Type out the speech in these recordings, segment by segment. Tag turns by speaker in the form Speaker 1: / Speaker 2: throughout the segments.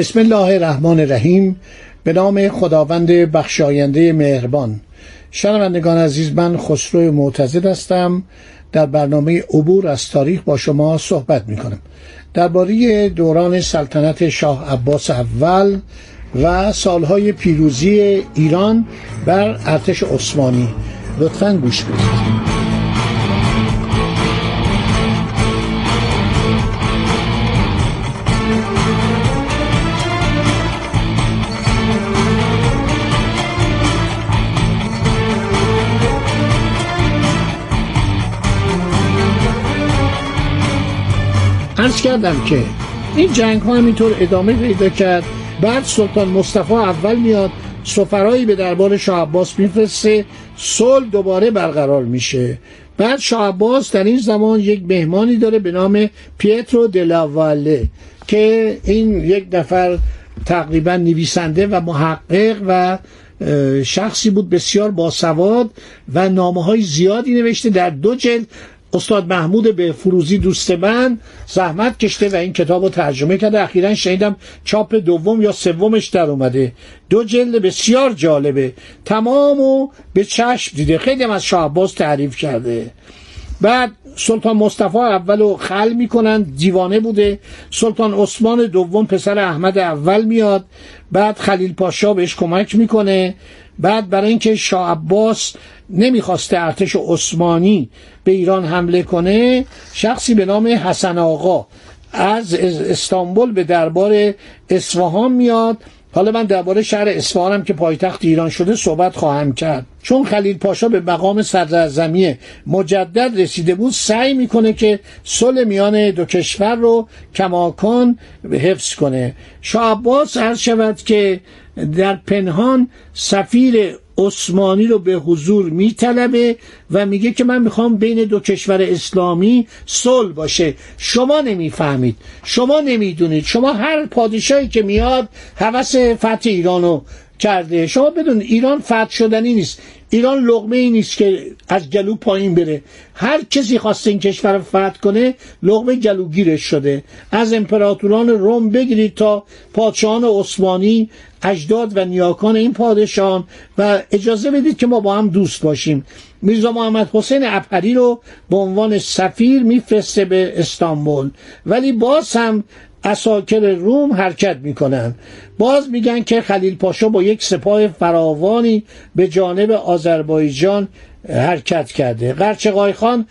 Speaker 1: بسم الله الرحمن الرحیم. به نام خداوند بخشاینده مهربان. شنوندگان عزیز من خسرو معتزد هستم. در برنامه عبور از تاریخ با شما صحبت می کنم درباره دوران سلطنت شاه عباس اول و سالهای پیروزی ایران بر ارتش عثمانی. لطفا گوش بدید. عرض کردم که این جنگ ها همینطور ادامه پیدا کرد. بعد سلطان مصطفی اول میاد سفرایی به دربار شاه عباس میفرسته صلح دوباره برقرار میشه. بعد شاه عباس در این زمان یک مهمانی داره به نام پیترو دلاواله که این یک نفر تقریبا نویسنده و محقق و شخصی بود بسیار باسواد و نامه های زیادی نوشته. در دو جلد استاد محمود به فروزی دوست من زحمت کشته و این کتاب رو ترجمه کرده. اخیرا شنیدم چاپ دوم یا سومش در اومده. دو جلد بسیار جالبه. تمام و به چشم دیده. خیلی هم از شاه تعریف کرده. بعد سلطان مصطفی اول خل می‌کنن دیوانه بوده. سلطان عثمان دوم پسر احمد اول میاد. بعد خلیل پاشا بهش کمک می‌کنه. بعد برای اینکه شاه عباس نمی‌خواسته ارتش عثمانی به ایران حمله کنه شخصی به نام حسن آقا از استانبول به دربار اصفهان میاد. حالا من درباره شهر اصفهانم که پایتخت ایران شده صحبت خواهم کرد. چون خلیل پاشا به مقام صدراعظمی مجدد رسیده بود سعی می‌کنه که صلح میان دو کشور رو کماکان حفظ کنه. شاه عباس عرض شود که در پنهان سفیر عثمانی رو به حضور میطلبه و میگه که من می‌خوام بین دو کشور اسلامی صلح باشه. شما نمی‌فهمید. شما نمی‌دونید. شما هر پادشاهی که میاد هوس فتح ایرانو کرده. شما بدون ایران فتح شدنی نیست. ایران لغمه ای نیست که از گلو پایین بره. هر کسی خواسته این کشور رو فتح کنه لغمه گلوگیرش شده. از امپراتوران روم بگیرید تا پادشاهان عثمانی اجداد و نیاکان این پادشاهان و اجازه بدید که ما با هم دوست باشیم. میرزا محمد حسین ابهری رو به عنوان سفیر میفرسته به استانبول. ولی باز هم اساکر روم حرکت می‌کنن باز میگن که خلیل پاشا با یک سپاه فراوانی به جانب آذربایجان حرکت کرده. قرچقای خان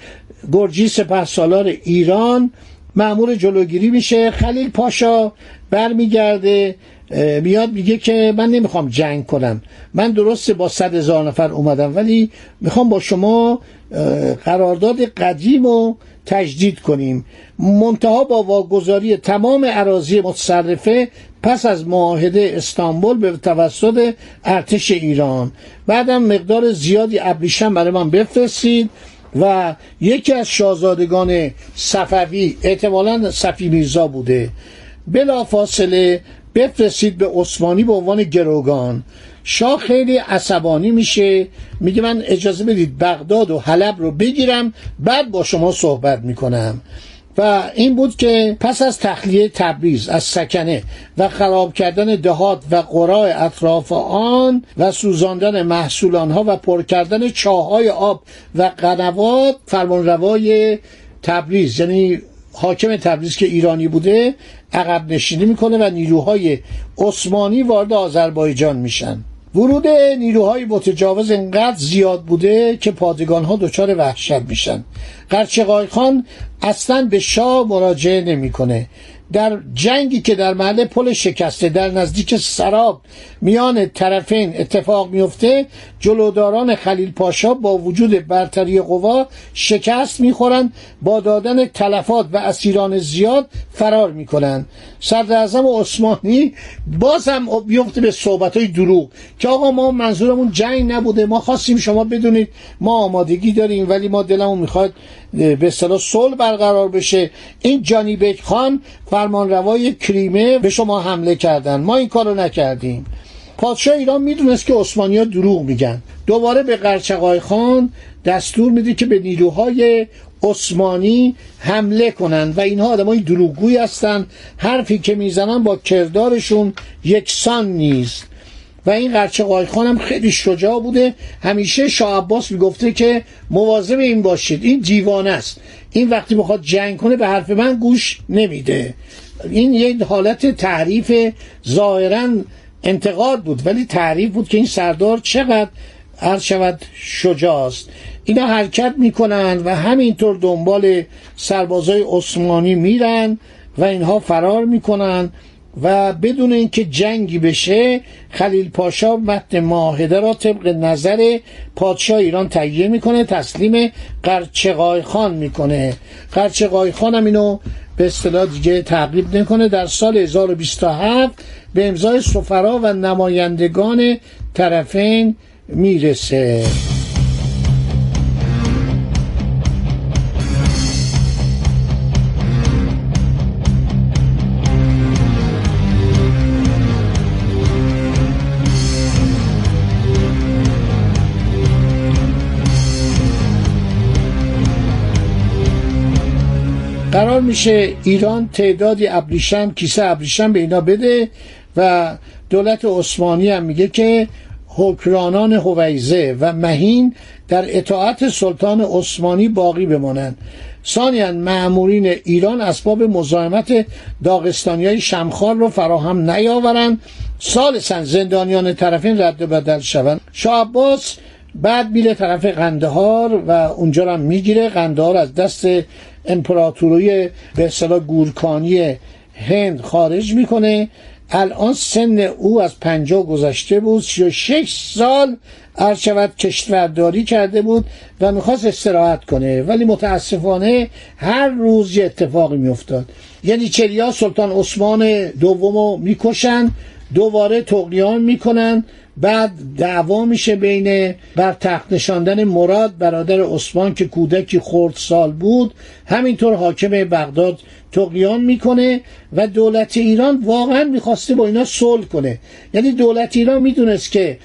Speaker 1: گرجی سپه سالار ایران معمور جلوگیری میشه. خلیل پاشا برمیگرده. میاد میگه که من نمی‌خوام جنگ کنم. من درسته با صد هزار نفر اومدم ولی می‌خوام با شما قرارداد قدیم و تجدید کنیم. منتها با واگذاری تمام عراضی متصرفه پس از معاهده استانبول به توسط ارتش ایران. بعدم مقدار زیادی ابریشم برای من بفرستید و یکی از شاهزادگان صفوی احتمالا صفی میرزا بوده. بلا فاصله بفرستید به عثمانی به عنوان گروگان. شاه خیلی عصبانی میشه. میگه من اجازه بدید بغداد و حلب رو بگیرم بعد با شما صحبت می‌کنم. و این بود که پس از تخلیه تبریز از سکنه و خراب کردن دهات و قرای اطراف آن و سوزاندن محصول آنها و پر کردن چاهای آب و قنوات فرمانروای تبریز یعنی حاکم تبریز که ایرانی بوده عقب نشینی می‌کنه و نیروهای عثمانی وارد آذربایجان میشن. ورود نیروهای متجاوز انقدر زیاد بوده که پادگان ها دچار وحشت میشن. قرچقای خان اصلا به شاه مراجعه نمی‌کنه. در جنگی که در محل پل شکسته در نزدیک سراب میان طرفین اتفاق میفته جلوداران خلیل پاشا با وجود برتری قوا شکست می‌خورند با دادن تلفات و اسیران زیاد فرار می‌کنند صدر اعظم عثمانی باز هم به صحبت های دروغ که آقا ما منظورمون جنگ نبوده ما خواستیم شما بدونید ما آمادگی داریم ولی ما دلمون می‌خواد به اصطلاح صلح برقرار بشه. این جانی بیک خان فرمانروای کریمه به شما حمله کردن. ما این کارو نکردیم. پادشاه ایران می‌دونست که ها دروغ میگن. دوباره به قرچقای خان دستور میده که به نیروهای عثمانی حمله کنند و اینها آدمای دروغگویی هستند حرفی که می‌زنن با کردارشون یکسان نیست. و این قرچه خان هم خیلی شجاع بوده. همیشه شاه عباس می‌گفته که مواظب این باشید. این دیوانه است. این وقتی بخواد جنگ کنه به حرف من گوش نمیده. این یک حالت تعریف ظاهرا انتقاد بود ولی تعریف بود که این سردار چقدر هر شود شجاع است. اینا حرکت می‌کنن و همینطور دنبال سربازای عثمانی میرن و اینها فرار می‌کنن و بدون اینکه جنگی بشه خلیل پاشا متن معاهده را طبق نظر پادشاه ایران تهیه می‌کنه تسلیم قرچقای خان می‌کنه. قرچقای خان هم اینو به اصطلاح دیگه تعقیب نکنه. در سال 1027 به امضای سفرا و نمایندگان طرفین می‌رسه. قرار میشه ایران تعدادی ابریشم کیسه ابریشم به اینا بده و دولت عثمانی هم میگه که حکرانان هویزه و مهین در اطاعت سلطان عثمانی باقی بمانند. ثانیا معمورین ایران اسباب مزاحمت داغستانی های رو فراهم نیاورند. سالسا زندانیان طرفین رد بدل شوند. شاه عباس بعد میره طرف قندهار و اونجا هم می‌گیره. قندهار از دست امپراتوری به اصطلاح گورکانی هند خارج می‌کنه. الان سن او از پنجاه گذشته بود شش سال عرض کشورداری کرده بود و می‌خواست استراحت کنه. ولی متاسفانه هر روز یه اتفاقی میافتاد. یعنی چریا سلطان عثمان دومو می‌کشن دوباره تقیان می‌کنن بعد دعوا میشه بین بر تخت نشاندن مراد برادر عثمان که کودکی خورد سال بود. همینطور حاکم بغداد تقیان می‌کنه و دولت ایران واقعا می‌خواسته با اینا صلح کنه. یعنی دولت ایران می‌دونست که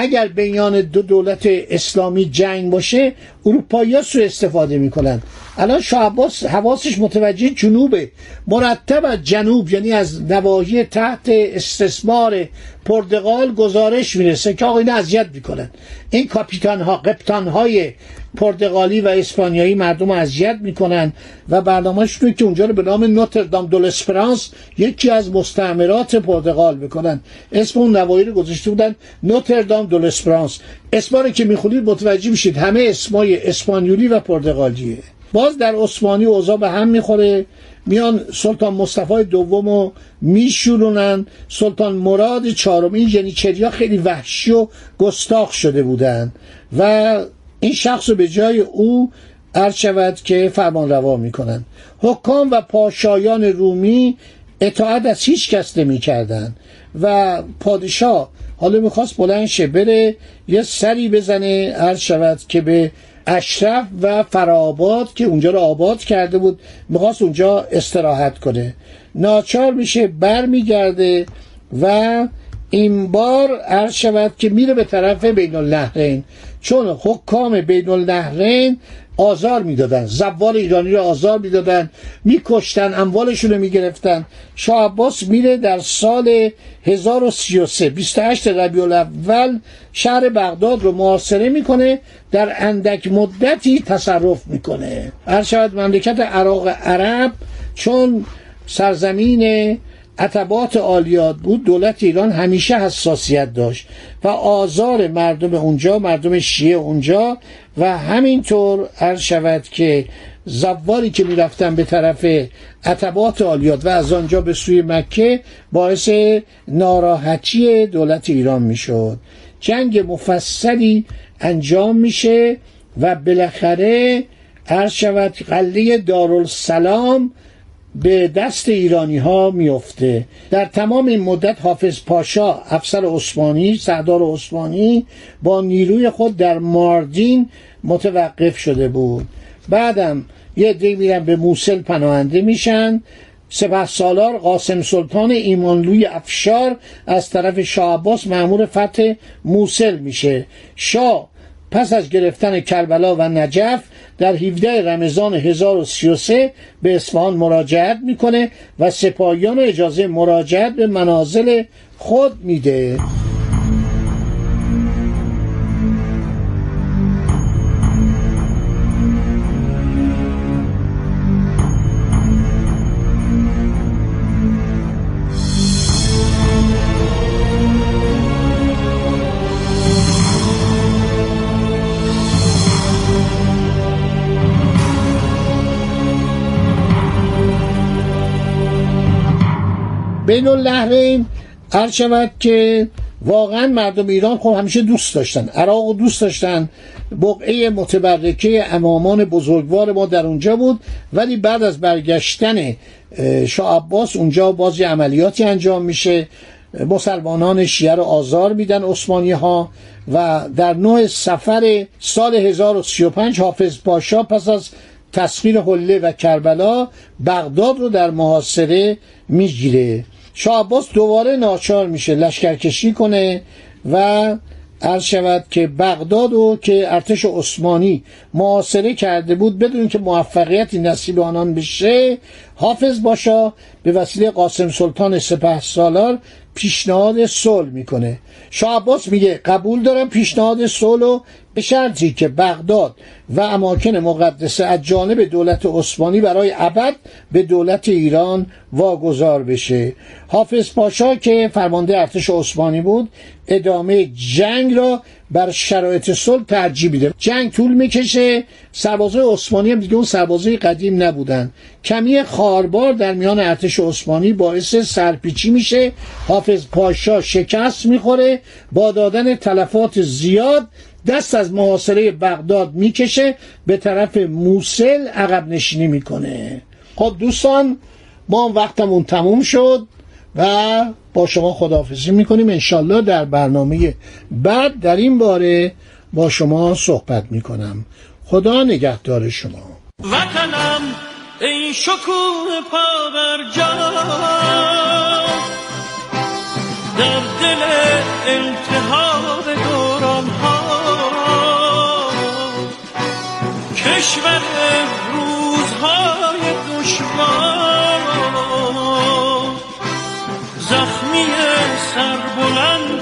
Speaker 1: اگر بین دو دولت اسلامی جنگ باشه اروپایی ها سو استفاده می‌کنن. الان شاه عباس حواسش متوجه جنوبه. مرتب از جنوب یعنی از نواحی تحت استثمار پرتغال گزارش می‌رسه که آقا این اذیت می‌کنن. این کاپیتان ها قپتان های پرتغالی و اسپانیایی مردم اذیت می‌کنن و برنامهشون که اونجا رو به نام نوتردام دول اسپرانس یکی از مستعمرات پرتغال بکنن اسم اون نواحی رو گذاشته بودن نوتردام دول اسپرانس. اسما که می‌خونید متوجه میشید همه اسمای اسپانیولی و پرتغالیه. باز در عثمانی اوضاع به هم می‌خوره. میان سلطان مصطفی دوم رو میشورونن. سلطان مراد چهارم این یعنی خیلی وحشی و گستاخ شده بودن. و این شخص رو به جای او عرض شود که فرمان روا می‌کنن حکام و پاشایان رومی اطاعت از هیچ کس نمی کردن و پادشاه حالا می‌خواست بلند شه بره یه سری بزنه عرض شود که به اشرف و فراباد که اونجا رو آباد کرده بود می‌خواست اونجا استراحت کنه. ناچار میشه برمیگرده و این بار عرض شود که میره به طرف بین النهرین چون حکام بین النهرین آزار می‌دادن. زوال ایرانی رو آزار می‌دادن. میکشتن اموالشون رو می‌گرفتن. شاه عباس میره در سال 1033 28 ربیع الاول شهر بغداد رو محاصره می‌کنه. در اندک مدتی تصرف می‌کنه. هر شود مملکت عراق عرب چون سرزمین عتبات عالیات بود دولت ایران همیشه حساسیت داشت و آزار مردم اونجا مردم شیعه اونجا و همینطور عرض شود که زواری که می‌رفتن به طرف عتبات عالیات و از آنجا به سوی مکه باعث ناراحتی دولت ایران می‌شد. جنگ مفصلی انجام میشه و بالاخره عرض شود قله دارالسلام به دست ایرانی ها میفته در تمام این مدت حافظ پاشا افسر عثمانی سردار عثمانی با نیروی خود در ماردین متوقف شده بود. بعدم یه دی میرن به موسل پناهنده میشن. سپه سالار قاسم سلطان ایمانلوی افشار از طرف شاه عباس معمور فتح موسل میشه. شاه پس از گرفتن کربلا و نجف در 17 رمضان 1033 به اصفهان مراجعت می‌کنه و سپاهیان اجازه مراجعت به منازل خود میده. بین النهرین هر شود که واقعا مردم ایران خب همیشه دوست داشتن عراق دوست داشتن بقعه متبرکه امامان بزرگوار ما در اونجا بود ولی بعد از برگشتن شاه عباس اونجا بازی عملیاتی انجام میشه مسلمانان شیعه رو آزار میدن عثمانی ها و در نوع سفر سال 1035 حافظ پاشا پس از تسخیر حله و کربلا بغداد رو در محاصره می‌گیره. شاه عباس دوباره ناچار میشه لشکرکشی کنه و عرض شود که بغداد و که ارتش عثمانی معاصره کرده بود بدون که موفقیتی نصیب آنان بشه حافظ باشا به وسیله قاسم سلطان سپه سالار پیشنهاد صلح می‌کنه. شاه عباس میگه قبول دارم پیشنهاد صلح و به شرطی که بغداد و اماکن مقدسه از جانب دولت عثمانی برای ابد به دولت ایران واگذار بشه. حافظ پاشا که فرمانده ارتش عثمانی بود ادامه جنگ را بر شرایط صلح ترجیح میده. جنگ طول می‌کشه. سربازای عثمانی هم دیگه اون سربازای قدیم نبودن. کمی خاربار در میان ارتش عثمانی باعث سرپیچی میشه. حافظ پاشا شکست می‌خوره. با دادن تلفات زیاد دست از محاصره بغداد می‌کشه. به طرف موسل عقب نشینی می‌کنه. خب دوستان ما وقتمون تموم شد. و با شما خداحافظی می‌کنیم. انشالله در برنامه بعد در این باره با شما صحبت می‌کنم. خدا نگهدار شما.
Speaker 2: وطنم ای شکوه پا در دل التحاب دوران ها کشور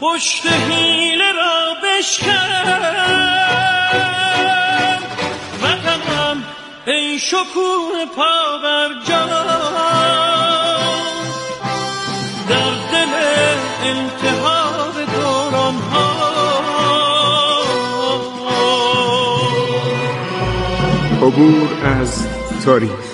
Speaker 2: پشت حیله را بشکن. وطنم ای شکوه پا بر در دل التهاب دوران ها.
Speaker 3: عبور از تاریخ.